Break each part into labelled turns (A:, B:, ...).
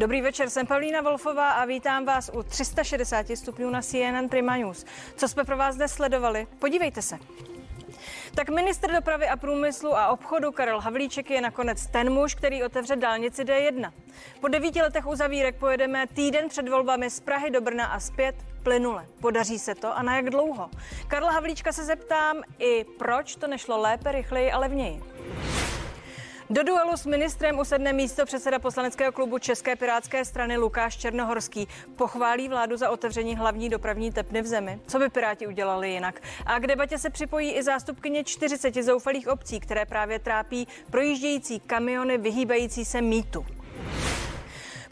A: Dobrý večer, jsem Pavlína Wolfová a vítám vás u 360 stupňů na CNN Prima News. Co jsme pro vás dnes sledovali? Podívejte se. Tak ministr dopravy a průmyslu a obchodu Karel Havlíček je nakonec ten muž, který otevře dálnici D1. Po devíti letech uzavírek pojedeme týden před volbami z Prahy do Brna a zpět plynule. Podaří se to a na jak dlouho? Karla Havlíčka se zeptám i proč to nešlo lépe, rychleji a levněji. Do duelu s ministrem usedne místo předseda poslaneckého klubu České pirátské strany Lukáš Černohorský. Pochválí vládu za otevření hlavní dopravní tepny v zemi. Co by Piráti udělali jinak? A k debatě se připojí i zástupkyně 40 zoufalých obcí, které právě trápí projíždějící kamiony vyhýbající se mýtu.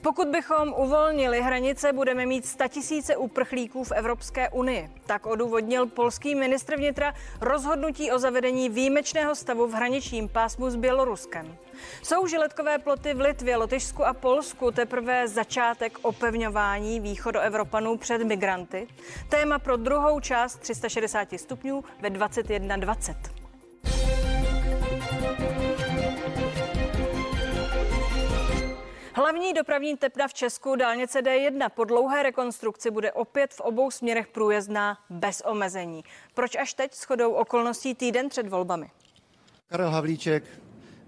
A: Pokud bychom uvolnili hranice, budeme mít statisíce uprchlíků v Evropské unii. Tak odůvodnil polský ministr vnitra rozhodnutí o zavedení výjimečného stavu v hraničním pásmu s Běloruskem. Jsou žiletkové ploty v Litvě, Lotyšsku a Polsku teprve začátek opevňování východoevropanů před migranty? Téma pro druhou část 360 stupňů ve 21.20. Hlavní dopravní tepna v Česku, dálnice D1, po dlouhé rekonstrukci bude opět v obou směrech průjezdná bez omezení. Proč až teď shodou okolností týden před volbami?
B: Karel Havlíček,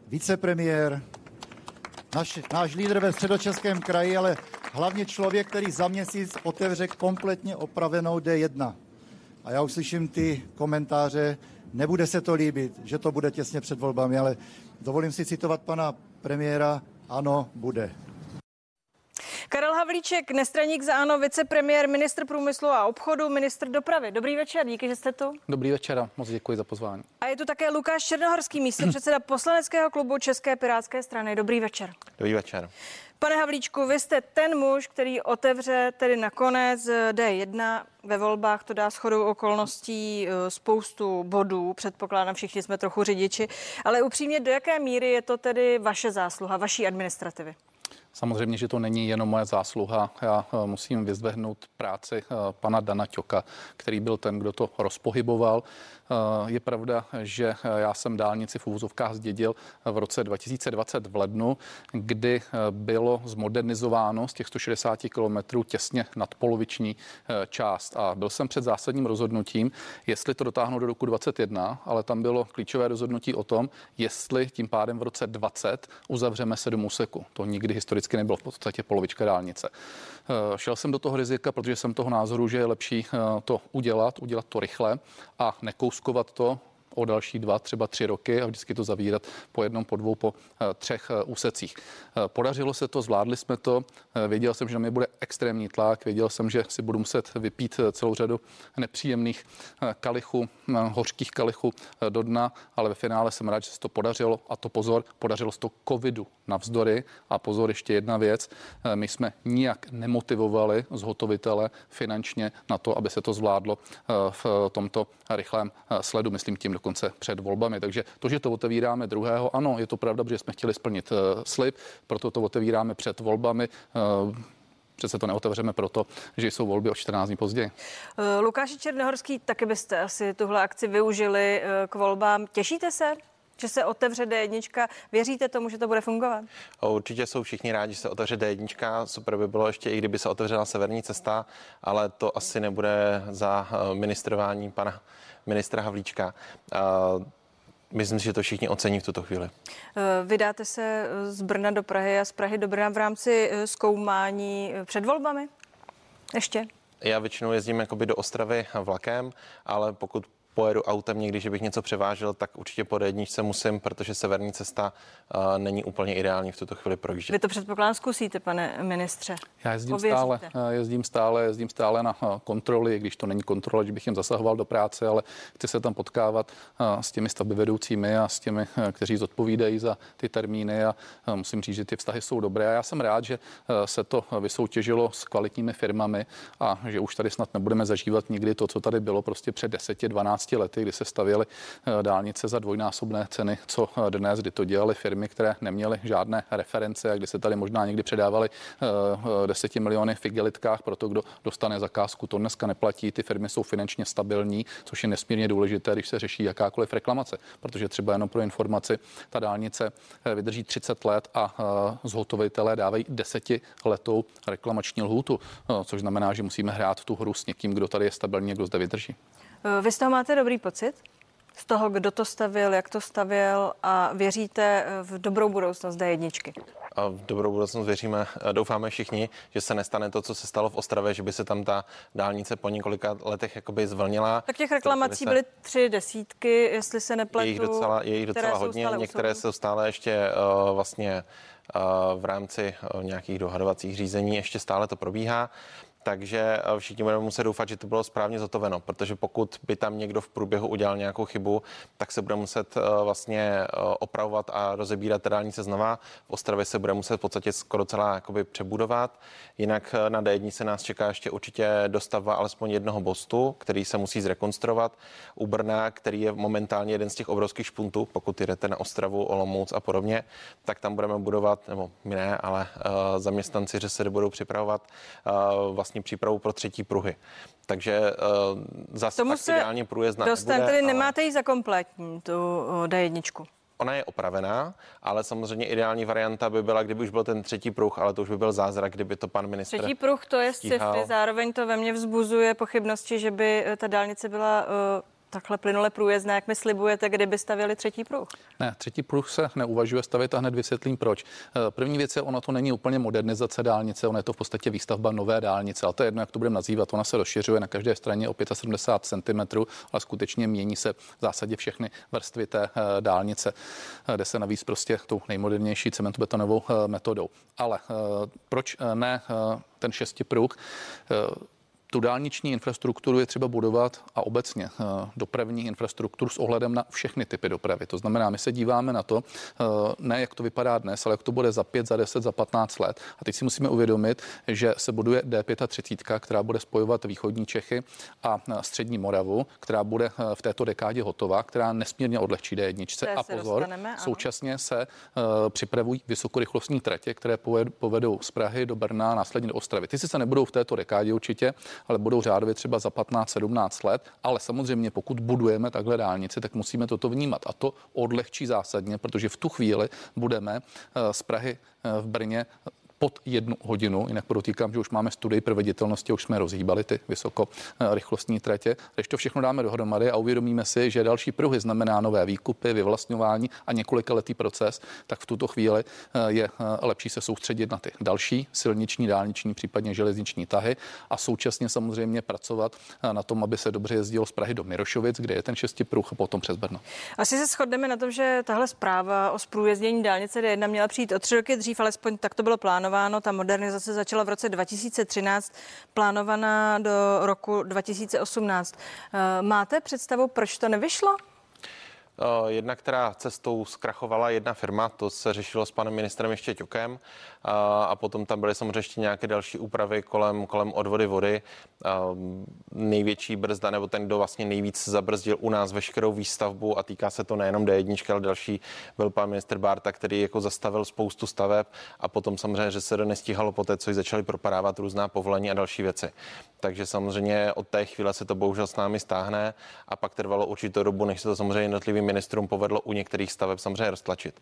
B: vicepremiér, naš, náš lídr ve středočeském kraji, ale hlavně člověk, který za měsíc otevře kompletně opravenou D1. A já už slyším ty komentáře, nebude se to líbit, že to bude těsně před volbami, ale dovolím si citovat pana premiéra, ano, bude.
A: Karel Havlíček, nestraník za ANO, vicepremiér, ministr průmyslu a obchodu, ministr dopravy. Dobrý večer, díky, že jste tu.
C: Dobrý večer a moc děkuji za pozvání.
A: A je tu také Lukáš Černohorský, místo předseda poslaneckého klubu České pirátské strany. Dobrý večer.
D: Dobrý večer.
A: Pane Havlíčku, vy jste ten muž, který otevře tedy nakonec D1 ve volbách, to dá shodou okolností eh, spoustu bodů, předpokládám, všichni jsme trochu řidiči, ale upřímně, do jaké míry je to tedy vaše zásluha, vaší administrativy?
C: Samozřejmě, že to není jenom moje zásluha. Já eh, musím vyzvehnout práci eh, pana Dana Ťoka, který byl ten, kdo to rozpohyboval. Eh, je pravda, že já jsem dálnici v úvozovkách zdědil v roce 2020 v lednu, kdy bylo zmodernizováno z těch 160 kilometrů těsně nadpoloviční část. A byl jsem před zásadním rozhodnutím, jestli to dotáhnu do roku 2021, ale tam bylo klíčové rozhodnutí o tom, jestli tím pádem v roce 20 uzavřeme sedm úseků. To nikdy historicky nebylo v podstatě polovička dálnice. Šel jsem do toho rizika, protože jsem toho názoru, že je lepší to udělat, udělat to rychle a nekous zkuskovat to o další dva, třeba tři roky a vždycky to zavírat po jednom, po dvou, po eh, třech eh, úsecích. Eh, podařilo se to, zvládli jsme to. Věděl jsem, že na mě bude extrémní tlak, věděl jsem, že si budu muset vypít celou řadu nepříjemných kalichů, hořkých kalichů do dna, ale ve finále jsem rád, že se to podařilo a to pozor, podařilo se to covidu navzdory a pozor ještě jedna věc, my jsme nijak nemotivovali zhotovitele finančně na to, aby se to zvládlo v tomto rychlém sledu, myslím tím dokonce před volbami. Takže to, že to otevíráme druhého, ano, je to pravda, protože jsme chtěli splnit uh, slib, proto to otevíráme před volbami. Uh, přece to neotevřeme proto, že jsou volby o 14 dní později.
A: Eh, Lukáši Černohorský, taky byste asi tuhle akci využili k volbám. Těšíte se? že se otevře D1. Věříte tomu, že to bude fungovat?
D: Určitě jsou všichni rádi, že se otevře D1. Super by bylo ještě, i kdyby se otevřela severní cesta, ale to asi nebude za ministrování pana ministra Havlíčka. Myslím si, že to všichni ocení v tuto chvíli.
A: Eh, vydáte se z Brna do Prahy a z Prahy do Brna v rámci eh, zkoumání eh, před volbami? Ještě?
D: Já většinou jezdím jakoby do Ostravy vlakem, ale pokud pojedu autem někdy, že bych něco převážel, tak určitě po jedničce musím, protože severní cesta uh, není úplně ideální v tuto chvíli projíždět.
A: Vy to předpokládám zkusíte, pane ministře.
C: Já jezdím stále, jezdím stále, jezdím stále na kontroly, když to není kontrola, že bych jim zasahoval do práce, ale chci se tam potkávat s těmi stavbyvedoucími a s těmi, kteří zodpovídají za ty termíny a musím říct, že ty vztahy jsou dobré. A já jsem rád, že se to vysoutěžilo s kvalitními firmami a že už tady snad nebudeme zažívat nikdy to, co tady bylo prostě před 10, 12 15 lety, kdy se stavěly dálnice za dvojnásobné ceny, co dnes, kdy to dělali firmy, které neměly žádné reference a kdy se tady možná někdy předávali 10 miliony v igelitkách pro to, kdo dostane zakázku. To dneska neplatí, ty firmy jsou finančně stabilní, což je nesmírně důležité, když se řeší jakákoliv reklamace, protože třeba jenom pro informaci ta dálnice vydrží 30 let a zhotovitelé dávají desetiletou reklamační lhůtu, což znamená, že musíme hrát tu hru s někým, kdo tady je stabilní kdo zde vydrží.
A: Vy z toho máte dobrý pocit? Z toho, kdo to stavil, jak to stavil a věříte v dobrou budoucnost D1?
D: A v dobrou budoucnost věříme, doufáme všichni, že se nestane to, co se stalo v Ostravě, že by se tam ta dálnice po několika letech jakoby zvlnila.
A: Tak těch reklamací byly tři desítky, jestli se nepletu.
D: Je jich docela, je jich docela hodně, některé jsou stále ještě uh, vlastně v rámci nějakých dohadovacích řízení, ještě stále to probíhá takže eh, všichni budeme muset doufat, že to bylo správně zotoveno, protože pokud by tam někdo v průběhu udělal nějakou chybu, tak se bude muset eh, vlastně eh, opravovat a rozebírat dálnice znova. V Ostravě se bude muset v podstatě skoro celá jakoby přebudovat. Jinak na D1 se nás čeká ještě určitě dostavba alespoň jednoho bostu, který se musí zrekonstruovat. U Brna, který je momentálně jeden z těch obrovských špuntů, pokud jdete na Ostravu, Olomouc a podobně, tak tam budeme budovat, nebo my ne, ale zaměstnanci, že se budou připravovat vlastně vlastně přípravu pro třetí pruhy. Takže uh, zase Tomu tak ideálně průjezdná
A: dostan, tedy ale... nemáte ji za kompletní, tu D1.
D: Ona je opravená, ale samozřejmě ideální varianta by byla, kdyby už byl ten třetí pruh, ale to už by byl zázrak, kdyby to pan ministr.
A: Třetí pruh to je sci-fi, zároveň to ve mně vzbuzuje pochybnosti, že by eh, ta dálnice byla uh, takhle plynule průjezdné, jak mi slibujete, kdyby stavěli třetí pruh?
C: Ne, třetí pruh se neuvažuje stavět a hned vysvětlím proč. Eh, první věc je, ono to není úplně modernizace dálnice, ono je to v podstatě výstavba nové dálnice, ale to je jedno, jak to budeme nazývat. Ona se rozšiřuje na každé straně o 75 cm, ale skutečně mění se v zásadě všechny vrstvy té eh, dálnice, eh, kde se navíc prostě tou nejmodernější cementobetonovou metodou. Ale proč ne ten šestipruh? Tu dálniční infrastrukturu je třeba budovat a obecně eh, dopravní infrastrukturu s ohledem na všechny typy dopravy. To znamená, my se díváme na to, eh, ne jak to vypadá dnes, ale jak to bude za 5, za 10, za 15 let. A teď si musíme uvědomit, že se buduje D35, která bude spojovat východní Čechy a eh, střední Moravu, která bude v této dekádě hotová, která nesmírně odlehčí D1. A pozor, současně se připravují vysokorychlostní tratě, které povedou z Prahy do Brna, následně do Ostravy. Ty si se nebudou v této dekádě určitě, ale budou řádově třeba za 15-17 let. Ale samozřejmě, pokud budujeme takhle dálnici, tak musíme toto vnímat. A to odlehčí zásadně, protože v tu chvíli budeme eh, z Prahy eh, v Brně pod jednu hodinu. Jinak podotýkám, že už máme studii proveditelnosti, už jsme rozhýbali ty vysokorychlostní tratě. Když to všechno dáme dohromady a uvědomíme si, že další pruhy znamená nové výkupy, vyvlastňování a několika letý proces, tak v tuto chvíli eh, je eh, lepší se soustředit na ty další silniční, dálniční, případně železniční tahy a současně samozřejmě pracovat eh, na tom, aby se dobře jezdilo z Prahy do Mirošovic, kde je ten šesti pruh a potom přes Brno.
A: Asi se shodneme na tom, že tahle zpráva o zprůjezdění dálnice D1 měla přijít o tři roky dřív, alespoň tak to bylo plánováno plánováno, ta modernizace začala v roce 2013, plánovaná do roku 2018. Eh, máte představu, proč to nevyšlo?
D: Eh, jedna, která cestou zkrachovala jedna firma, to se řešilo s panem ministrem ještě ťukem a potom tam byly samozřejmě nějaké další úpravy kolem, kolem odvody vody. Největší brzda, nebo ten, kdo vlastně nejvíc zabrzdil u nás veškerou výstavbu a týká se to nejenom D1, ale další byl pan minister Bárta, který jako zastavil spoustu staveb a potom samozřejmě, že se to nestíhalo po té, co začali propadávat různá povolení a další věci. Takže samozřejmě od té chvíle se to bohužel s námi stáhne a pak trvalo určitou dobu, než se to samozřejmě jednotlivým ministrům povedlo u některých staveb samozřejmě roztlačit.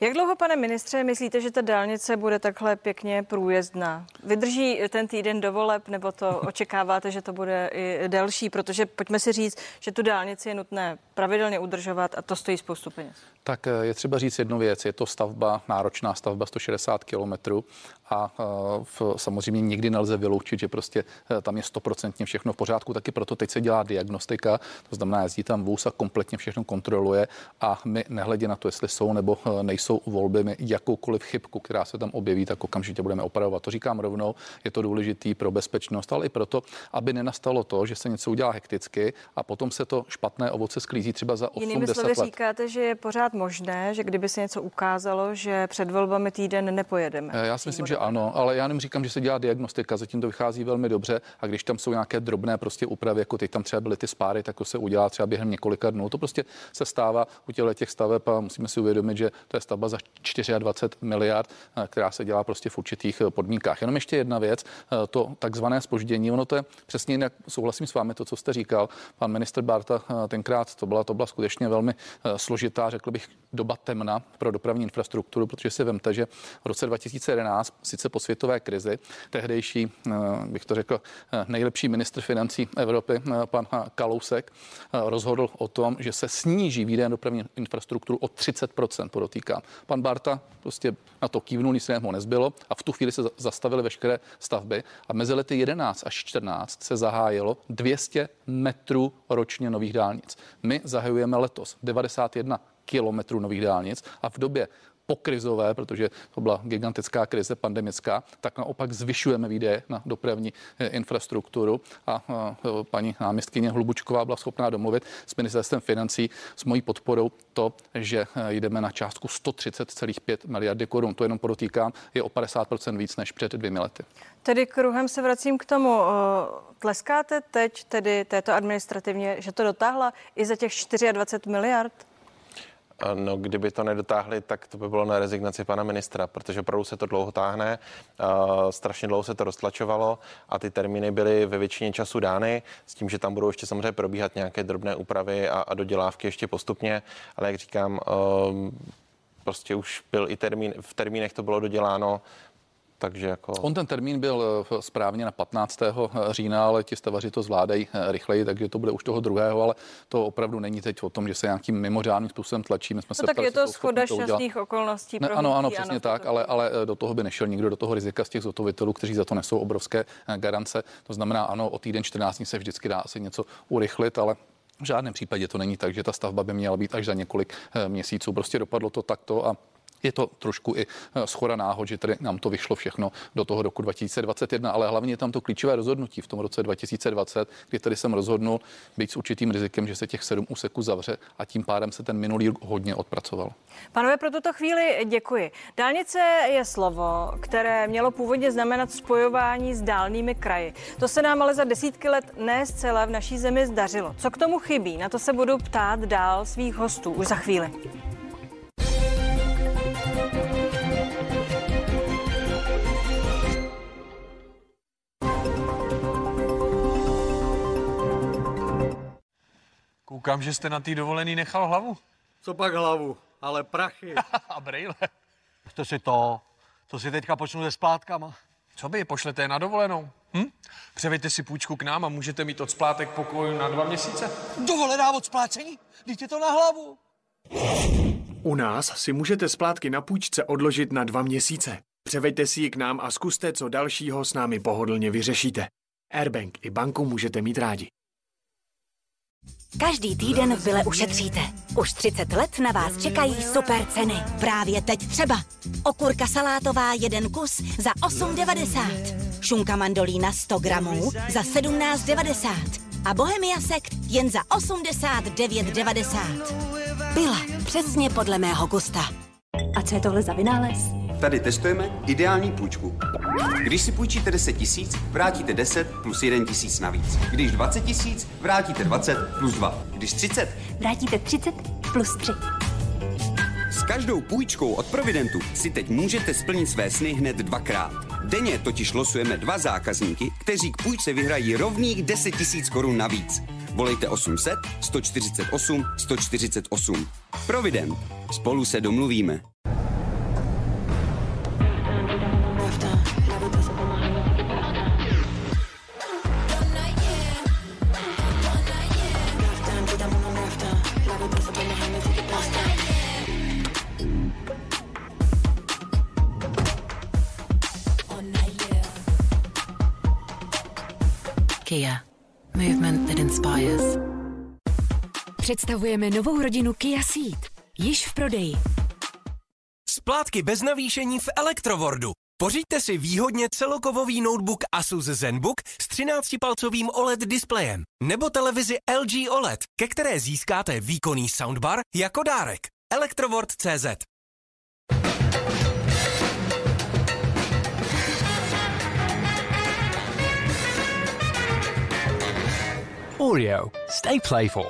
A: Jak dlouho, pane ministře, myslíte, že ta dálnice bude takhle pěkně průjezdná? Vydrží ten týden do voleb, nebo to očekáváte, že to bude i delší? Protože pojďme si říct, že tu dálnici je nutné pravidelně udržovat a to stojí spoustu peněz.
C: Tak eh, je třeba říct jednu věc. Je to stavba, náročná stavba 160 kilometrů a eh, v, samozřejmě nikdy nelze vyloučit, že prostě eh, tam je stoprocentně všechno v pořádku. Taky proto teď se dělá diagnostika, to znamená, jezdí tam vůz a kompletně všechno kontroluje a my nehledě na to, jestli jsou nebo nejsou volby, my jakoukoliv chybku, která se tam objeví, tak okamžitě budeme opravovat. To říkám rovnou, je to důležitý pro bezpečnost, ale i proto, aby nenastalo to, že se něco udělá hekticky a potom se to špatné ovoce sklízí penězí třeba za 8
A: Jinými
C: 10
A: slovy
C: let.
A: říkáte, že je pořád možné, že kdyby se něco ukázalo, že před volbami týden nepojedeme.
C: Eh, Já si myslím, že ano, ale já jenom říkám, že se dělá diagnostika, zatím to vychází velmi dobře a když tam jsou nějaké drobné prostě úpravy, jako teď tam třeba byly ty spáry, tak to se udělá třeba během několika dnů. To prostě se stává u těchto těch staveb a musíme si uvědomit, že to je stavba za 24 miliard, eh, která se dělá prostě v určitých eh, podmínkách. Jenom ještě jedna věc, to takzvané spoždění, ono to je přesně jinak, souhlasím s vámi, to, co jste říkal. Pan minister Barta tenkrát to byla, to byla skutečně velmi složitá, řekl bych, doba temna pro dopravní infrastrukturu, protože si vemte, že v roce 2011, sice po světové krizi, tehdejší, bych to řekl, nejlepší ministr financí Evropy, pan Kalousek, rozhodl o tom, že se sníží výdaje dopravní infrastrukturu o 30%, podotýkám. Pan Barta prostě na to kývnul, nic jiného nezbylo a v tu chvíli se zastavily veškeré stavby a mezi lety 11 až 14 se zahájilo 200 metrů ročně nových dálnic. My zahajujeme letos 91 kilometrů nových dálnic a v době pokrizové, protože to byla gigantická krize pandemická, tak naopak zvyšujeme výdaje na dopravní eh, infrastrukturu a paní náměstkyně Hlubučková byla schopná domluvit s ministerstvem financí s mojí podporou to, že eh, jdeme na částku 130,5 miliardy korun. To jenom podotýkám, je o 50% víc než před dvěmi lety.
A: Tedy kruhem se vracím k tomu. Tleskáte teď tedy této administrativně, že to dotáhla i za těch 24 miliard?
D: No, kdyby to nedotáhli, tak to by bylo na rezignaci pana ministra, protože opravdu se to dlouho táhne, strašně dlouho se to roztlačovalo a ty termíny byly ve většině času dány, s tím, že tam budou ještě samozřejmě probíhat nějaké drobné úpravy a, a dodělávky ještě postupně, ale jak říkám, uh, prostě už byl i termín, v termínech to bylo doděláno, takže jako...
C: On ten termín byl eh, správně na 15. Eh, října, ale ti stavaři to zvládají eh, rychleji, takže to bude už toho druhého, ale to opravdu není teď o tom, že se nějakým mimořádným způsobem tlačí. My jsme
A: no
C: se
A: tak
C: ptali,
A: je to schoda šťastných okolností.
C: Ne, ano, ano, přesně ano, tak, ale, ale do toho by nešel nikdo, do toho rizika z těch zotovitelů, kteří za to nesou obrovské garance. To znamená, ano, o týden 14 dní se vždycky dá asi něco urychlit, ale v žádném případě to není tak, že ta stavba by měla být až za několik měsíců. Prostě dopadlo to takto a je to trošku i eh, schoda náhod, že tady nám to vyšlo všechno do toho roku 2021, ale hlavně je tam to klíčové rozhodnutí v tom roce 2020, kdy tady jsem rozhodnul být s určitým rizikem, že se těch sedm úseků zavře a tím pádem se ten minulý rok hodně odpracoval.
A: Panové, pro tuto chvíli děkuji. Dálnice je slovo, které mělo původně znamenat spojování s dálnými kraji. To se nám ale za desítky let ne zcela v naší zemi zdařilo. Co k tomu chybí? Na to se budu ptát dál svých hostů už za chvíli.
E: Koukám, že jste na té dovolený nechal hlavu.
F: Co pak hlavu, ale prachy.
E: A brejle.
F: To si to, to si teďka počnu se splátkama.
E: Co by je pošlete na dovolenou? Hm? Převěďte si půjčku k nám a můžete mít od splátek pokoj na dva měsíce.
F: Dovolená od splácení? Dítě to na hlavu.
G: U nás si můžete splátky na půjčce odložit na dva měsíce. Převeďte si ji k nám a zkuste, co dalšího s námi pohodlně vyřešíte. Airbank i banku můžete mít rádi.
H: Každý týden v Bile ušetříte. Už 30 let na vás čekají super ceny. Právě teď třeba. Okurka salátová jeden kus za 8,90. Šunka mandolína 100 gramů za 17,90. A Bohemia Sekt jen za 89,90. Byla přesně podle mého gusta.
I: A co je tohle za vynález?
J: Tady testujeme ideální půjčku. Když si půjčíte 10 tisíc, vrátíte 10 plus 1 tisíc navíc. Když 20 tisíc, vrátíte 20 plus 2. Když 30,
I: vrátíte 30 plus 3.
J: S každou půjčkou od Providentu si teď můžete splnit své sny hned dvakrát. Denně totiž losujeme dva zákazníky, kteří k půjčce vyhrají rovných 10 tisíc korun navíc. Volejte 800 148 148. Provident. Spolu se domluvíme.
K: Kia. Movement that inspires.
L: Představujeme novou rodinu Kia Ceed. Již v prodeji.
M: Splátky bez navýšení v Elektrowordu.
L: Pořiďte si výhodně celokovový notebook Asus ZenBook s 13-palcovým OLED displejem nebo televizi LG OLED, ke které získáte výkonný soundbar jako dárek. Electrovort.cz
M: Oreo. Stay playful.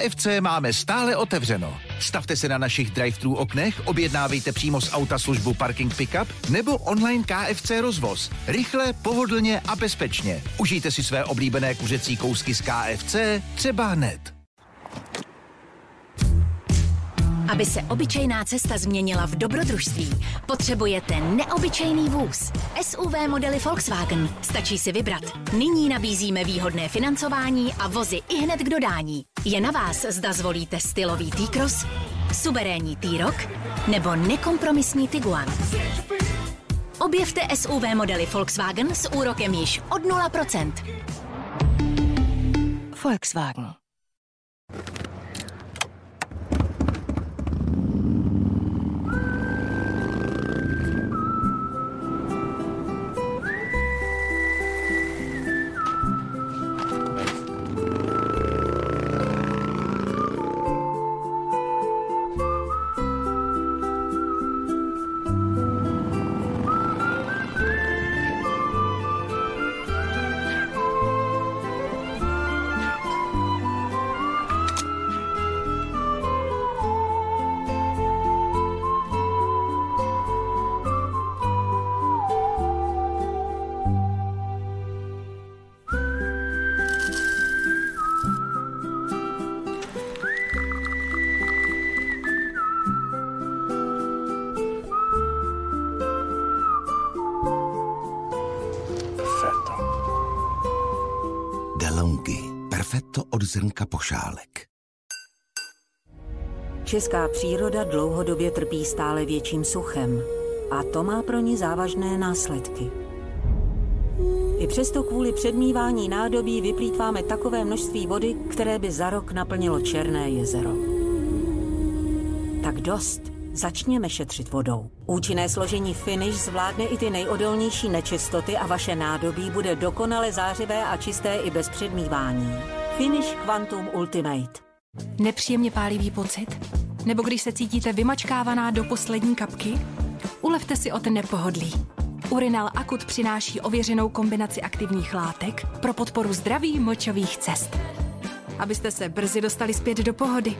N: KFC máme stále otevřeno. Stavte se na našich drive-thru oknech, objednávejte přímo z auta službu Parking Pickup nebo online KFC rozvoz. Rychle, pohodlně a bezpečně. Užijte si své oblíbené kuřecí kousky z KFC třeba hned.
H: Aby se obyčejná cesta změnila v dobrodružství, potřebujete neobyčejný vůz. SUV modely Volkswagen stačí si vybrat. Nyní nabízíme výhodné financování a vozy i hned k dodání. Je na vás, zda zvolíte stylový T-Cross, suverénní T-Roc nebo nekompromisní Tiguan. Objevte SUV modely Volkswagen s úrokem již od 0%. Volkswagen.
O: Od zrnka po šálek.
P: Česká příroda dlouhodobě trpí stále větším suchem a to má pro ní závažné následky. I přesto kvůli předmívání nádobí vyplýtváme takové množství vody, které by za rok naplnilo Černé jezero. Tak dost. Začněme šetřit vodou. Účinné složení Finish zvládne i ty nejodolnější nečistoty a vaše nádobí bude dokonale zářivé a čisté i bez předmívání. Finish Quantum Ultimate.
Q: Nepříjemně pálivý pocit? Nebo když se cítíte vymačkávaná do poslední kapky? Ulevte si od nepohodlí. Urinal Akut přináší ověřenou kombinaci aktivních látek pro podporu zdraví močových cest. Abyste se brzy dostali zpět do pohody.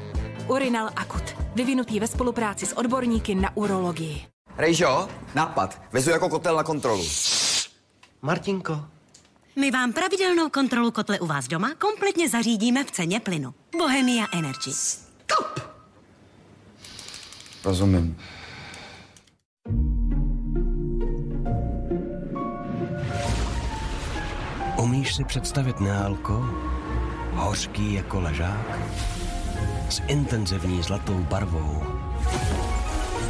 Q: Urinal Akut. Vyvinutý ve spolupráci s odborníky na urologii.
R: Rejžo, nápad. Vezu jako kotel na kontrolu.
S: Martinko. My vám pravidelnou kontrolu kotle u vás doma kompletně zařídíme v ceně plynu. Bohemia Energy.
R: Rozumím.
T: Umíš si představit neálko? Hořký jako ležák? S intenzivní zlatou barvou?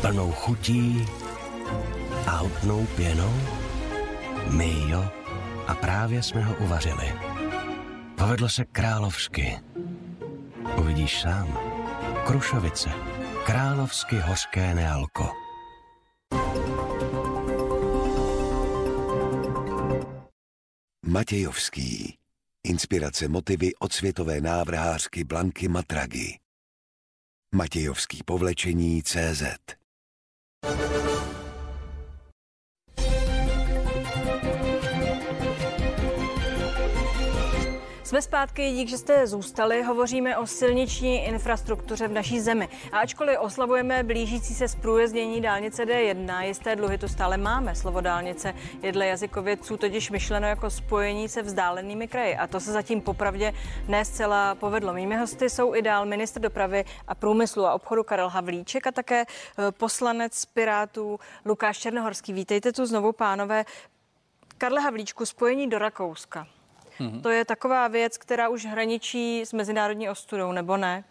T: Plnou chutí a hutnou pěnou? My jo. A právě jsme ho uvařili. Povedlo se královsky. Uvidíš sám. Krušovice. Královsky hořké nealko.
O: Matějovský. Inspirace motivy od světové návrhářky Blanky Matragy. Matějovský povlečení CZ.
A: Jsme zpátky, dík, že jste zůstali. Hovoříme o silniční infrastruktuře v naší zemi. A ačkoliv oslavujeme blížící se zprůjezdění dálnice D1, jisté dluhy tu stále máme. Slovo dálnice je dle jazykovědců totiž myšleno jako spojení se vzdálenými kraji. A to se zatím popravdě ne zcela povedlo. Mými hosty jsou i dál ministr dopravy a průmyslu a obchodu Karel Havlíček a také eh, poslanec Pirátů Lukáš Černohorský. Vítejte tu znovu, pánové. Karle Havlíčku, spojení do Rakouska.
C: Mhm.
A: To je taková věc, která už hraničí s mezinárodní ostudou, nebo ne?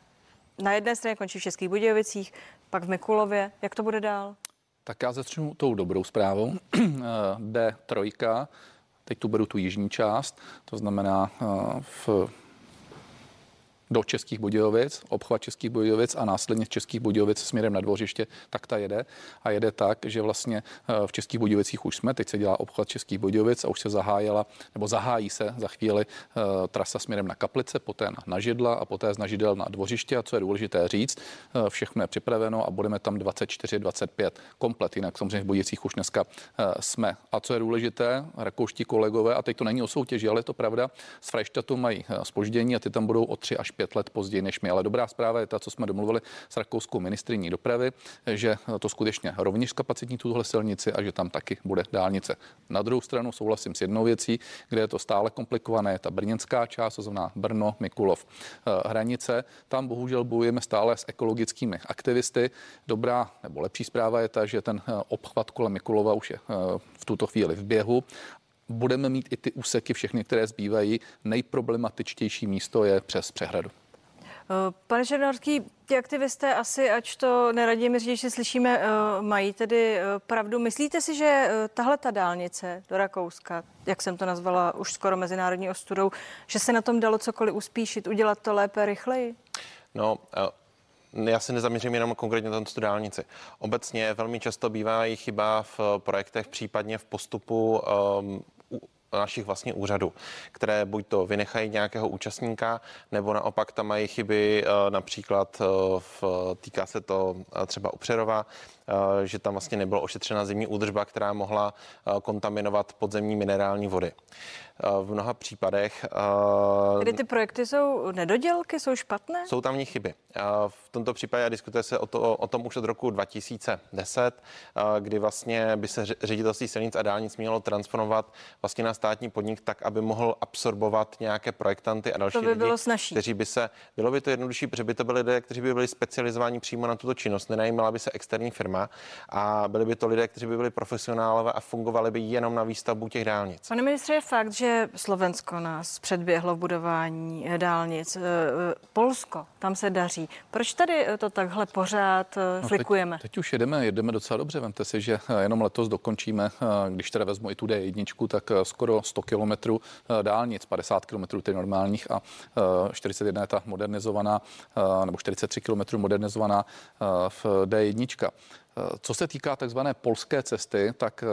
A: na jedné straně končí v Českých Budějovicích, pak v Mikulově. Jak to bude dál?
C: Tak já začnu tou dobrou zprávou. D3, teď tu beru tu jižní část, to znamená v do Českých Budějovic, obchvat Českých Budějovic a následně z Českých Budějovic směrem na dvořiště, tak ta jede. A jede tak, že vlastně eh, v Českých Budějovicích už jsme, teď se dělá obchvat Českých Budějovic a už se zahájila, nebo zahájí se za chvíli uh, trasa směrem na Kaplice, poté na, na Židla a poté z Nažidel na dvořiště. A co je důležité říct, uh, všechno je připraveno a budeme tam 24-25 komplet. Jinak samozřejmě v Budějcích už dneska jsme. A co je důležité, rakouští kolegové, a teď to není o soutěži, ale je to pravda, z Freistatu mají spoždění a ty tam budou o 3 až pět let později než my. Ale dobrá zpráva je ta, co jsme domluvili s rakouskou ministriní dopravy, že to skutečně rovněž kapacitní tuhle silnici a že tam taky bude dálnice. Na druhou stranu souhlasím s jednou věcí, kde je to stále komplikované, ta brněnská část, to znamená Brno, Mikulov, eh, hranice. Tam bohužel bojujeme stále s ekologickými aktivisty. Dobrá nebo lepší zpráva je ta, že ten eh, obchvat kolem Mikulova už je eh, v tuto chvíli v běhu budeme mít i ty úseky všechny, které zbývají. Nejproblematičtější místo je přes přehradu.
A: Eh, pane Černorský, ti aktivisté asi, ač to neradí mi říct, že slyšíme, eh, mají tedy eh, pravdu. Myslíte si, že tahle ta dálnice do Rakouska, jak jsem to nazvala už skoro mezinárodní ostudou, že se na tom dalo cokoliv uspíšit, udělat to lépe, rychleji?
D: No, já se nezaměřím jenom konkrétně na tu dálnici. Obecně velmi často bývá i chyba v projektech, případně v postupu um, našich vlastně úřadů, které buď to vynechají nějakého účastníka, nebo naopak tam mají chyby, eh, například eh, v, týká se to eh, třeba Upřerova, že tam vlastně nebyla ošetřena zimní údržba, která mohla kontaminovat podzemní minerální vody v mnoha případech.
A: Kdy ty projekty jsou nedodělky, jsou špatné?
D: Jsou tam v nich chyby. V tomto případě diskutuje se o, to, o tom už od roku 2010, kdy vlastně by se ředitelství silnic a dálnic mělo transformovat vlastně na státní podnik tak, aby mohl absorbovat nějaké projektanty a další
A: to by
D: lidi,
A: bylo snažší.
D: kteří by se, bylo by to jednodušší, protože by to byli lidé, kteří by byli specializováni přímo na tuto činnost, nenajímala by se externí firma a byli by to lidé, kteří by byli profesionálové a fungovali by jenom na výstavbu těch dálnic.
A: Pane ministře, je fakt, že Slovensko nás předběhlo v budování dálnic. E, e, Polsko, tam se daří. Proč tady to takhle pořád no, flikujeme?
C: Teď, teď už jedeme, jedeme docela dobře. Vemte si, že jenom letos dokončíme, když teda vezmu i tu D1, tak skoro 100 kilometrů dálnic, 50 kilometrů ty normálních a 41 je ta modernizovaná, nebo 43 kilometrů modernizovaná v D1. Co se týká takzvané polské cesty, tak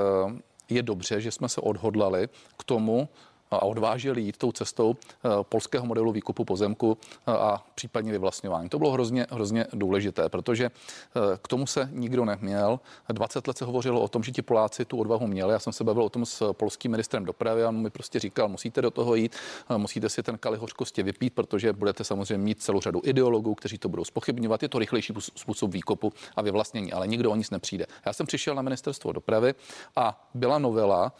C: je dobře, že jsme se odhodlali k tomu, a odvážili jít tou cestou eh, polského modelu výkupu pozemku eh, a případně vyvlastňování. To bylo hrozně, hrozně důležité, protože eh, k tomu se nikdo neměl. 20 let se hovořilo o tom, že ti Poláci tu odvahu měli. Já jsem se bavil o tom s polským ministrem dopravy a on mi prostě říkal, musíte do toho jít, musíte si ten kali hořkosti vypít, protože budete samozřejmě mít celou řadu ideologů, kteří to budou spochybňovat. Je to rychlejší způsob výkopu a vyvlastnění, ale nikdo o nic nepřijde. Já jsem přišel na ministerstvo dopravy a byla novela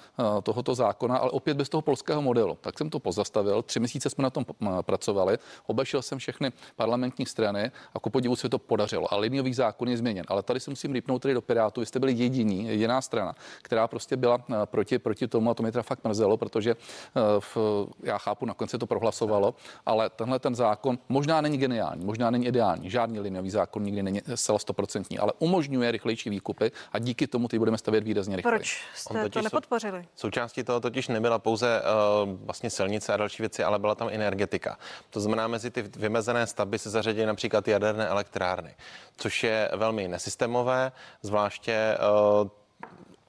C: tohoto zákona, ale opět bez toho polského evropského modelu. Tak jsem to pozastavil, tři měsíce jsme na tom pracovali, obešel jsem všechny parlamentní strany a ku podivu se to podařilo. A liniový zákon je změněn. Ale tady se musím lípnout tedy do Pirátu. Vy jste byli jediní, jediná strana, která prostě byla proti, proti tomu a to mě teda fakt mrzelo, protože eh, v, já chápu, nakonec se to prohlasovalo, ale tenhle ten zákon možná není geniální, možná není ideální. Žádný liniový zákon nikdy není zcela stoprocentní, ale umožňuje rychlejší výkupy a díky tomu ty budeme stavět výrazně rychleji.
A: Proč jste to nepodpořili?
D: Součástí toho totiž nebyla pouze uh, vlastně silnice a další věci, ale byla tam energetika. To znamená, mezi ty vymezené stavby se zařadí například jaderné elektrárny, což je velmi nesystémové, zvláště uh,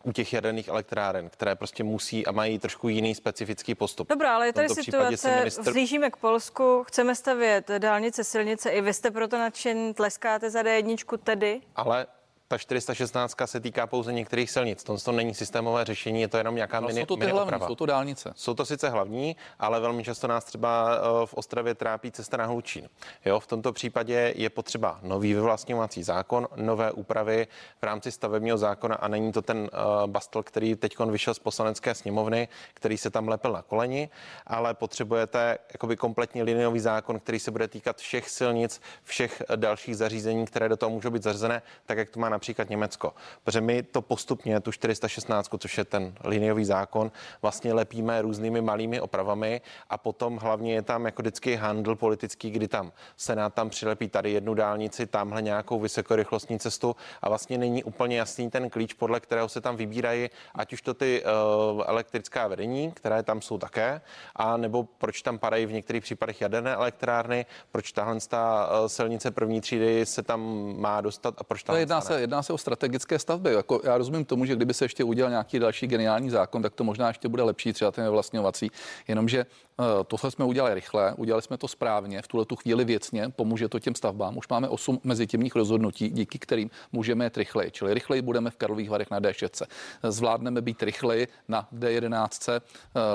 D: u těch jaderných elektráren, které prostě musí a mají trošku jiný specifický postup.
A: Dobrá, ale je tady situace, ministr... vzlížíme k Polsku, chceme stavět dálnice, silnice, i vy jste proto nadšen, tleskáte za D1 tedy?
D: Ale ta 416 se týká pouze některých silnic. To, to není systémové řešení, je to jenom nějaká no, mini,
C: jsou to ty
D: mini
C: hlavní, jsou to dálnice.
D: Jsou to sice hlavní, ale velmi často nás třeba eh, v Ostravě trápí cesta na Hlučín. Jo, v tomto případě je potřeba nový vyvlastňovací zákon, nové úpravy v rámci stavebního zákona a není to ten uh, bastl, který teď vyšel z poslanecké sněmovny, který se tam lepil na koleni, ale potřebujete jakoby kompletně liniový zákon, který se bude týkat všech silnic, všech dalších zařízení, které do toho můžou být zařazené, tak jak to má například Německo. Protože my to postupně, tu 416, což je ten liniový zákon, vlastně lepíme různými malými opravami a potom hlavně je tam jako vždycky handl politický, kdy tam Senát tam přilepí tady jednu dálnici, tamhle nějakou vysokorychlostní cestu a vlastně není úplně jasný ten klíč, podle kterého se tam vybírají, ať už to ty uh, elektrická vedení, které tam jsou také, a nebo proč tam padají v některých případech jaderné elektrárny, proč tahle ta uh, silnice první třídy se tam má dostat a proč tam
C: jedná se, jedná se o strategické stavby. Jako já rozumím tomu, že kdyby se ještě udělal nějaký další geniální zákon, tak to možná ještě bude lepší, třeba ten vlastňovací. Jenomže Eh, tohle jsme udělali rychle, udělali jsme to správně, v tuhle tu chvíli věcně, pomůže to těm stavbám. Už máme 8 mezitímních rozhodnutí, díky kterým můžeme jet rychleji. Čili rychleji budeme v Karlových Varech na D6. Zvládneme být rychleji na D11 eh,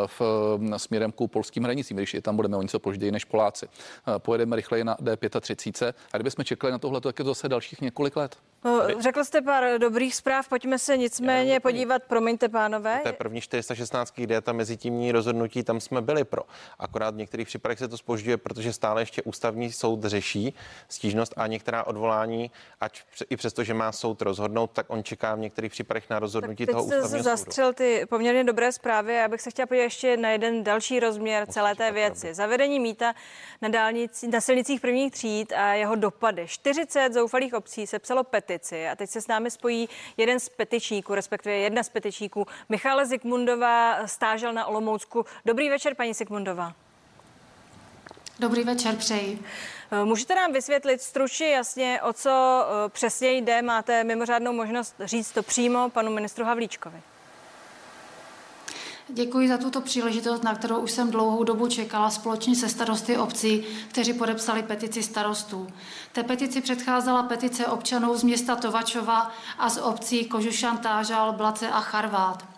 C: v směrem k polským hranicím, když je tam budeme o něco později než Poláci. Eh, pojedeme rychleji na D35 a kdybychom čekali na tohle, tak je to zase dalších několik let.
A: Řekl jste pár dobrých zpráv, pojďme se nicméně podívat, promiňte pánové.
D: To je první 416, kde je ta mezitímní rozhodnutí, tam jsme byli pro. Akorát v některých případech se to spožďuje, protože stále ještě ústavní soud řeší stížnost a některá odvolání, ať i přesto, že má soud rozhodnout, tak on čeká v některých případech na rozhodnutí
A: tak
D: toho ústavního
A: soudu. zastřel ty poměrně dobré zprávy. Já bych se chtěla podívat ještě na jeden další rozměr Musím celé té věci. Pravdu. Zavedení míta na, dálnici, na silnicích prvních tříd a jeho dopady. 40 zoufalých obcí se psalo petici a teď se s námi spojí jeden z petičníků, respektive jedna z petičníků. Michála Zikmundová stážel na Olomoucku. Dobrý večer, paní Zikmundová.
U: Dobrý večer, přeji.
A: Eh, můžete nám vysvětlit stručně jasně, o co eh, přesně jde? Máte mimořádnou možnost říct to přímo panu ministru Havlíčkovi.
U: Děkuji za tuto příležitost, na kterou už jsem dlouhou dobu čekala společně se starosty obcí, kteří podepsali petici starostů. Té petici předcházela petice občanů z města Tovačova a z obcí Kožušan, Tážal, Blace a Charvát.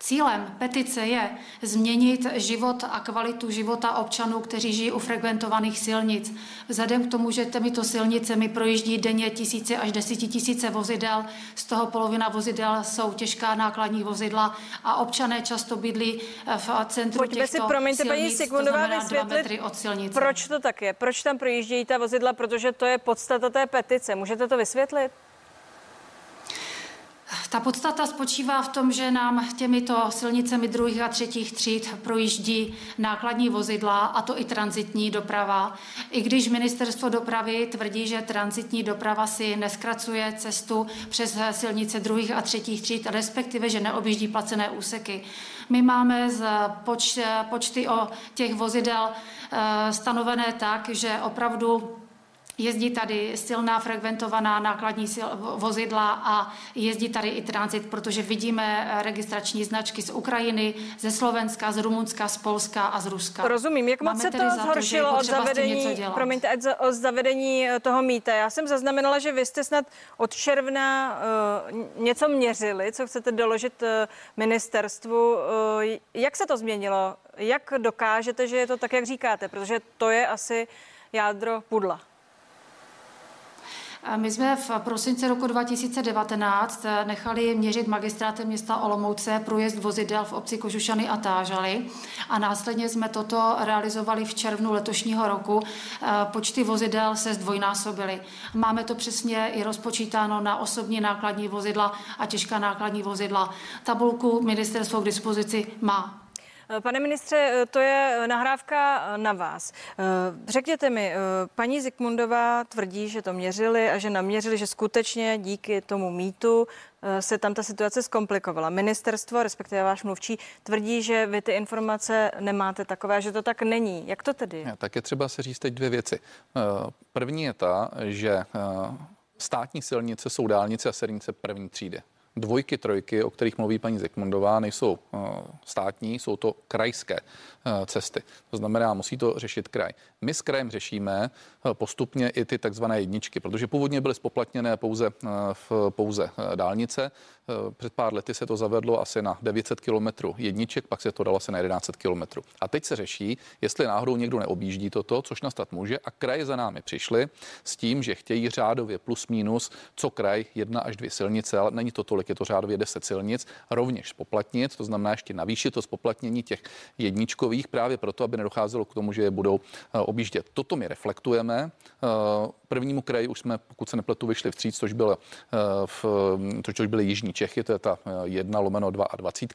U: Cílem petice je změnit život a kvalitu života občanů, kteří žijí u frekventovaných silnic. Vzhledem k tomu, že těmito silnicemi projíždí denně tisíce až desetitisíce vozidel, z toho polovina vozidel jsou těžká nákladní vozidla a občané často bydlí v centru
A: Pojďme
U: těchto
A: si, promiňte,
U: silnic,
A: paní Sigmundová,
U: vysvětlit, od silnice.
A: proč to tak je, proč tam projíždějí ta vozidla, protože to je podstata té petice. Můžete to vysvětlit?
U: Ta podstata spočívá v tom, že nám těmito silnicemi druhých a třetích tříd projíždí nákladní vozidla, a to i transitní doprava. I když ministerstvo dopravy tvrdí, že transitní doprava si neskracuje cestu přes silnice druhých a třetích tříd, respektive, že neobjíždí placené úseky. My máme z poč, počty o těch vozidel eh, stanovené tak, že opravdu Jezdí tady silná frekventovaná nákladní sil, vozidla a jezdí tady i transit, protože vidíme eh, registrační značky z Ukrajiny, ze Slovenska, z Rumunska, z Polska a z Ruska.
A: Rozumím, jak moc se to zhoršilo od zavedení, promiňte, od zavedení eh, toho mýta. Já jsem zaznamenala, že vy jste snad od června uh, něco měřili, co chcete doložit uh, ministerstvu. Uh, jak se to změnilo? Jak dokážete, že je to tak, jak říkáte? Protože to je asi jádro pudla.
U: My jsme v prosinci roku 2019 nechali měřit magistrátem města Olomouce průjezd vozidel v obci Kožušany a Tážaly a následně jsme toto realizovali v červnu letošního roku. Počty vozidel se zdvojnásobily. Máme to přesně i rozpočítáno na osobní nákladní vozidla a těžká nákladní vozidla. Tabulku ministerstvo k dispozici má.
A: Pane ministře, to je nahrávka na vás. Řekněte mi, paní Zikmundová tvrdí, že to měřili a že naměřili, že skutečně díky tomu mýtu se tam ta situace zkomplikovala. Ministerstvo, respektive váš mluvčí, tvrdí, že vy ty informace nemáte takové, že to tak není. Jak to tedy?
C: Tak je třeba se říct teď dvě věci. První je ta, že státní silnice jsou dálnice a silnice první třídy. Dvojky, trojky, o kterých mluví paní Zekmundová, nejsou eh, státní, jsou to krajské eh, cesty. To znamená, musí to řešit kraj. My s krajem řešíme postupně i ty takzvané jedničky, protože původně byly spoplatněné pouze, v, pouze dálnice. Před pár lety se to zavedlo asi na 900 km jedniček, pak se to dalo asi na 1100 km. A teď se řeší, jestli náhodou někdo neobjíždí toto, což nastat může. A kraje za námi přišli s tím, že chtějí řádově plus minus, co kraj, jedna až dvě silnice, ale není to tolik je to řádově 10 silnic, rovněž spoplatnit, to znamená ještě navýšit to spoplatnění těch jedničkových právě proto, aby nedocházelo k tomu, že je budou eh, objíždět. Toto my reflektujeme. Eh, prvnímu kraji už jsme, pokud se nepletu, vyšli vstříc, což, bylo, v, což byly Jižní Čechy, to je ta jedna lomeno 2 a 20.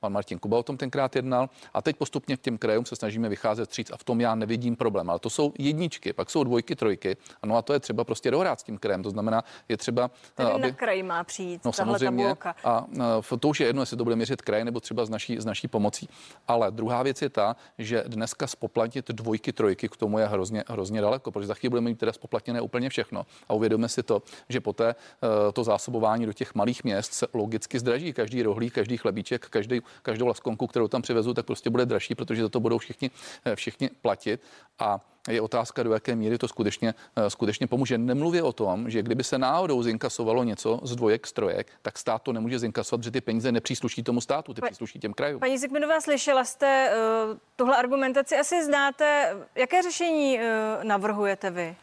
C: Pan Martin Kuba o tom tenkrát jednal. A teď postupně k těm krajům se snažíme vycházet vstříc a v tom já nevidím problém. Ale to jsou jedničky, pak jsou dvojky, trojky. Ano, a to je třeba prostě dohrát s tím krajem. To znamená, je třeba.
A: Tedy aby... na kraj má přijít.
C: No samozřejmě. Tabulka. A to už je jedno, jestli to bude měřit kraj nebo třeba z naší, z naší pomocí. Ale druhá věc je ta, že dneska spoplatnit dvojky, trojky k tomu je hrozně, hrozně daleko, protože za chvíli budeme mít teda spoplatněné úplně všechno. A uvědomíme si to, že poté eh, to zásobování do těch malých měst se logicky zdraží. Každý rohlík, každý chlebíček, každý, každou laskonku, kterou tam přivezu, tak prostě bude dražší, protože za to budou všichni, eh, všichni platit. A je otázka, do jaké míry to skutečně, eh, skutečně pomůže. Nemluvě o tom, že kdyby se náhodou zinkasovalo něco z dvojek, z trojek, tak stát to nemůže zinkasovat, protože ty peníze nepřísluší tomu státu, ty pa, přísluší těm krajům.
A: Paní Zikminová, slyšela jste uh, tuhle argumentaci, asi znáte. Jaké řešení uh, navrhujete vy?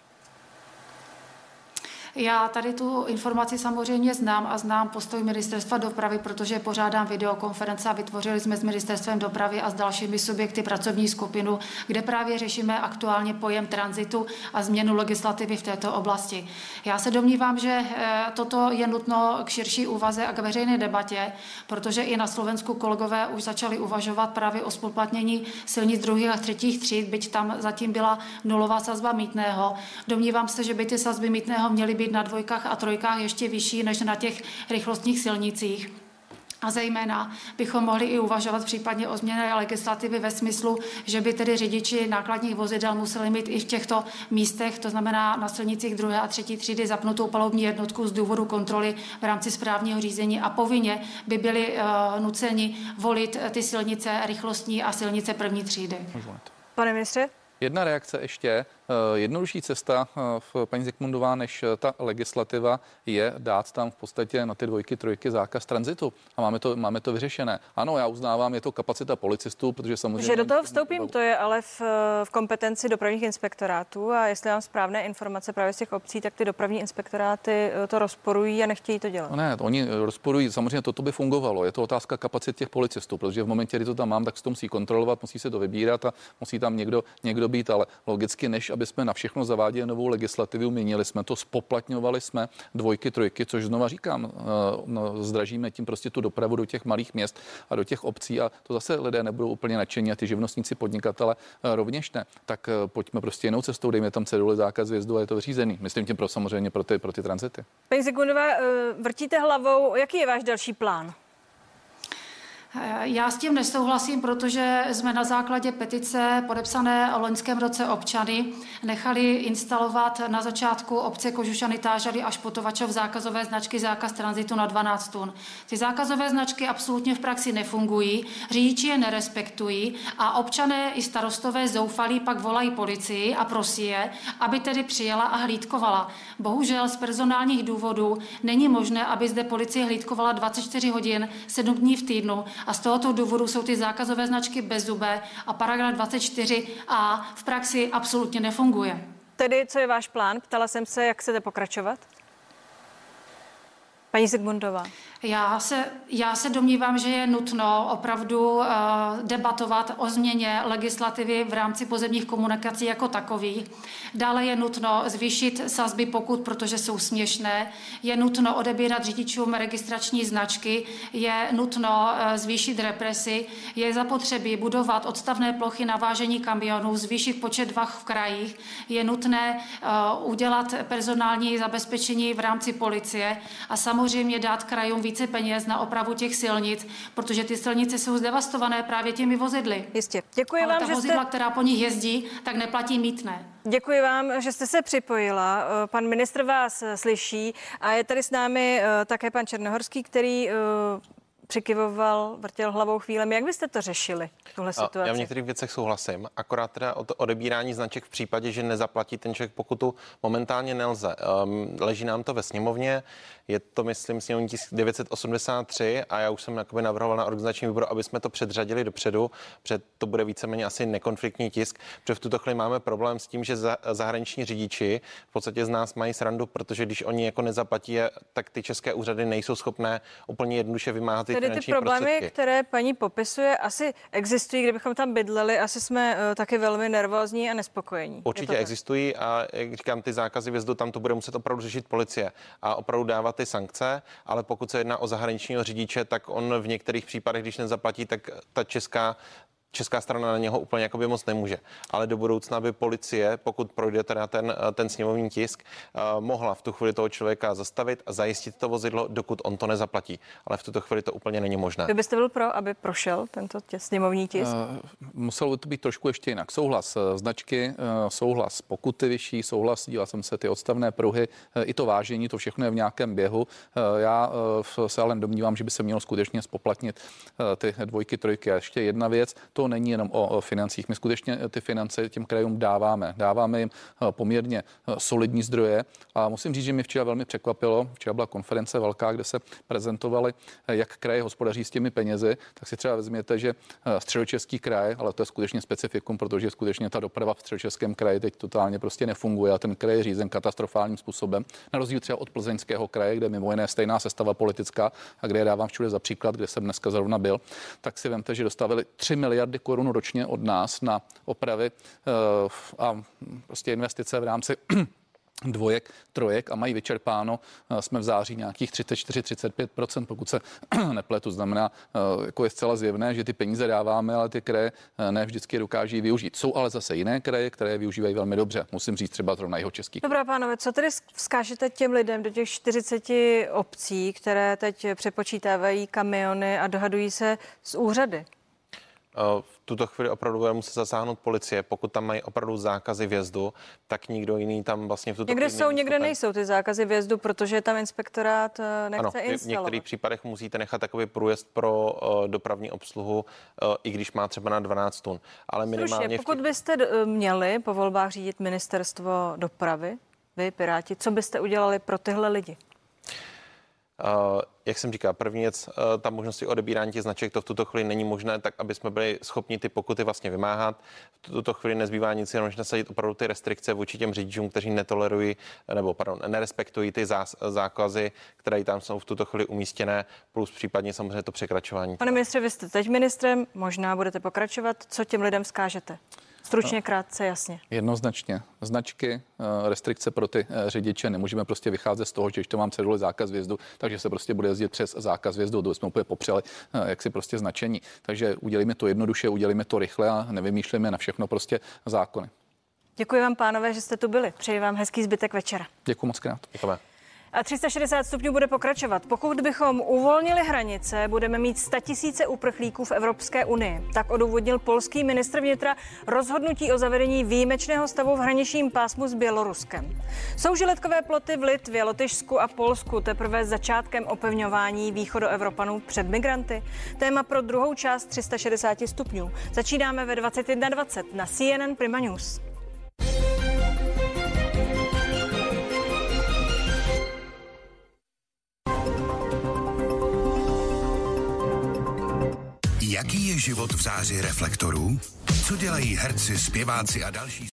U: Já tady tu informaci samozřejmě znám a znám postoj ministerstva dopravy, protože pořádám videokonference a vytvořili jsme s ministerstvem dopravy a s dalšími subjekty pracovní skupinu, kde právě řešíme aktuálně pojem tranzitu a změnu legislativy v této oblasti. Já se domnívám, že eh, toto je nutno k širší úvaze a k veřejné debatě, protože i na Slovensku kolegové už začali uvažovat právě o spoluplatnění silnic druhých a třetích tříd, byť tam zatím byla nulová sazba mítného. Domnívám se, že by ty sazby mítného měly na dvojkách a trojkách ještě vyšší než na těch rychlostních silnicích. A zejména bychom mohli i uvažovat případně o změně legislativy ve smyslu, že by tedy řidiči nákladních vozidel museli mít i v těchto místech, to znamená na silnicích druhé a třetí třídy, zapnutou palubní jednotku z důvodu kontroly v rámci správního řízení a povinně by byli uh, nuceni volit ty silnice rychlostní a silnice první třídy.
A: Pane ministře?
C: Jedna reakce ještě. Eh, jednodušší cesta eh, v paní Zikmundová, než eh, ta legislativa, je dát tam v podstatě na ty dvojky, trojky zákaz tranzitu. A máme to, máme to vyřešené. Ano, já uznávám, je to kapacita policistů, protože samozřejmě.
A: Že do toho vstoupím, to je ale v, v kompetenci dopravních inspektorátů a jestli mám správné informace právě z těch obcí, tak ty dopravní inspektoráty to rozporují a nechtějí to dělat.
C: No ne, oni rozporují, samozřejmě toto by fungovalo. Je to otázka kapacit těch policistů, protože v momentě, kdy to tam mám, tak se to musí kontrolovat, musí se to vybírat a musí tam někdo, někdo být, ale logicky, než aby jsme na všechno zaváděli novou legislativu, měnili jsme to, spoplatňovali jsme dvojky, trojky, což znova říkám, eh, no, zdražíme tím prostě tu dopravu do těch malých měst a do těch obcí a to zase lidé nebudou úplně nadšení a ty živnostníci, podnikatele eh, rovněž ne. Tak eh, pojďme prostě jinou cestou, dejme tam ceduly zákaz vjezdu a je to vyřízený. Myslím tím pro samozřejmě pro ty, pro ty tranzity.
A: Paní Sekundová, vrtíte hlavou, jaký je váš další plán?
U: Já s tím nesouhlasím, protože jsme na základě petice podepsané o loňském roce občany nechali instalovat na začátku obce Kožušany Tážady až Potovačov zákazové značky zákaz tranzitu na 12 tun. Ty zákazové značky absolutně v praxi nefungují, řidiči je nerespektují a občané i starostové zoufalí pak volají policii a prosí je, aby tedy přijela a hlídkovala. Bohužel z personálních důvodů není možné, aby zde policie hlídkovala 24 hodin, 7 dní v týdnu a z tohoto důvodu jsou ty zákazové značky bezzubé a paragraf 24a v praxi absolutně nefunguje.
A: Tedy, co je váš plán? Ptala jsem se, jak chcete pokračovat? Paní Zigmundová.
U: Já se, já se domnívám, že je nutno opravdu uh, debatovat o změně legislativy v rámci pozemních komunikací jako takových. Dále je nutno zvýšit sazby pokud, protože jsou směšné. Je nutno odebírat řidičům registrační značky. Je nutno uh, zvýšit represi. Je zapotřebí budovat odstavné plochy na vážení kamionů, zvýšit počet vah v krajích. Je nutné uh, udělat personální zabezpečení v rámci policie a samozřejmě dát krajům více peněz na opravu těch silnic, protože ty silnice jsou zdevastované právě těmi vozidly.
A: Jistě. Děkuji
U: Ale
A: vám,
U: ta
A: že
U: vozidla,
A: jste...
U: která po nich jezdí, tak neplatí mítné.
A: Děkuji vám, že jste se připojila. Eh, pan ministr vás slyší a je tady s námi eh, také pan Černohorský, který eh, přikyvoval, vrtěl hlavou chvílemi. Jak byste to řešili, tuhle situaci?
D: Já v některých věcech souhlasím, akorát teda o to odebírání značek v případě, že nezaplatí ten člověk pokutu, momentálně nelze. Um, leží nám to ve sněmovně, je to, myslím, sněmovní tisk 983 a já už jsem jakoby navrhoval na organizační výboru, aby jsme to předřadili dopředu, před to bude víceméně asi nekonfliktní tisk, protože v tuto chvíli máme problém s tím, že za, zahraniční řidiči v podstatě z nás mají srandu, protože když oni jako nezaplatí, tak ty české úřady nejsou schopné úplně jednoduše vymáhat ty
A: Tedy ty problémy,
D: prostředky.
A: které paní popisuje, asi existují. Kdybychom tam bydleli, asi jsme uh, taky velmi nervózní a nespokojení.
D: Určitě existují a jak říkám, ty zákazy vjezdu tam to bude muset opravdu řešit policie a opravdu dávat ty sankce, ale pokud se jedná o zahraničního řidiče, tak on v některých případech, když nezaplatí, tak ta česká česká strana na něho úplně jakoby moc nemůže. Ale do budoucna by policie, pokud projde teda ten, ten sněmovní tisk, eh, mohla v tu chvíli toho člověka zastavit a zajistit to vozidlo, dokud on to nezaplatí. Ale v tuto chvíli to úplně není možné.
A: Vy byste byl pro, aby prošel tento tě, sněmovní tisk?
C: Uh, muselo by to být trošku ještě jinak. Souhlas eh, značky, uh, souhlas pokuty vyšší, souhlas, díval jsem se ty odstavné pruhy, uh, i to vážení, to všechno je v nějakém běhu. Já se ale domnívám, že by se mělo skutečně spoplatnit ty dvojky, trojky. A ještě jedna věc, to to není jenom o, financích. My skutečně ty finance těm krajům dáváme. Dáváme jim eh, poměrně eh, solidní zdroje a musím říct, že mě včera velmi překvapilo. Včera byla konference velká, kde se prezentovali, eh, jak kraje hospodaří s těmi penězi. Tak si třeba vezměte, že středočeský kraj, ale to je skutečně specifikum, protože skutečně ta doprava v středočeském kraji teď totálně prostě nefunguje a ten kraj je řízen katastrofálním způsobem. Na rozdíl třeba od plzeňského kraje, kde mimo jiné stejná sestava politická a kde je dávám všude za příklad, kde jsem dneska zrovna byl, tak si vemte, že dostavili 3 miliardy korun ročně od nás na opravy eh, a prostě investice v rámci dvojek, trojek a mají vyčerpáno, eh, jsme v září nějakých 34-35%, pokud se nepletu. Znamená, eh, jako je zcela zjevné, že ty peníze dáváme, ale ty kraje ne vždycky dokáží využít. Jsou ale zase jiné kraje, které využívají velmi dobře. Musím říct třeba zrovna jeho český.
A: Dobrá, pánové, co tedy vzkážete těm lidem do těch 40 obcí, které teď přepočítávají kamiony a dohadují se z úřady?
D: Eh, v tuto chvíli opravdu bude muset zasáhnout policie. Pokud tam mají opravdu zákazy vjezdu, tak nikdo jiný tam vlastně v tuto
A: Někde jsou, někde nejsou ty zákazy vjezdu, protože tam inspektorát eh, nechce ano, instalovat.
D: v některých případech musíte nechat takový průjezd pro uh, dopravní obsluhu, uh, i když má třeba na 12 tun. Ale minimálně...
A: Slušně, pokud byste měli po volbách řídit ministerstvo dopravy, vy, Piráti, co byste udělali pro tyhle lidi?
D: Uh, jak jsem říkal, první věc, uh, ta možnosti odebírání těch značek, to v tuto chvíli není možné, tak aby jsme byli schopni ty pokuty vlastně vymáhat. V tuto chvíli nezbývá nic jenom, než nasadit opravdu ty restrikce vůči těm řidičům, kteří netolerují nebo pardon, nerespektují ty zás, zákazy, které tam jsou v tuto chvíli umístěné, plus případně samozřejmě to překračování.
A: Pane ministře, vy jste teď ministrem, možná budete pokračovat. Co těm lidem zkážete? Stručně, no. krátce, jasně.
C: Jednoznačně. Značky, eh, restrikce pro ty eh, řidiče. Nemůžeme prostě vycházet z toho, že když to mám ceduli zákaz vjezdu, takže se prostě bude jezdit přes zákaz vjezdu. To jsme úplně popřeli, eh, jak si prostě značení. Takže udělíme to jednoduše, udělíme to rychle a nevymýšlíme na všechno prostě zákony.
A: Děkuji vám, pánové, že jste tu byli. Přeji vám hezký zbytek večera.
C: Děkuji moc krát.
D: Děkujeme.
A: A 360 stupňů bude pokračovat. Pokud bychom uvolnili hranice, budeme mít 100 tisíce uprchlíků v Evropské unii. Tak odůvodnil polský ministr vnitra rozhodnutí o zavedení výjimečného stavu v hraničním pásmu s Běloruskem. Jsou žiletkové ploty v Litvě, Lotyšsku a Polsku teprve začátkem opevňování východoevropanů před migranty? Téma pro druhou část 360 stupňů. Začínáme ve 21.20 na CNN Prima News.
O: Jaký je život v záři reflektorů? Co dělají herci, zpěváci a další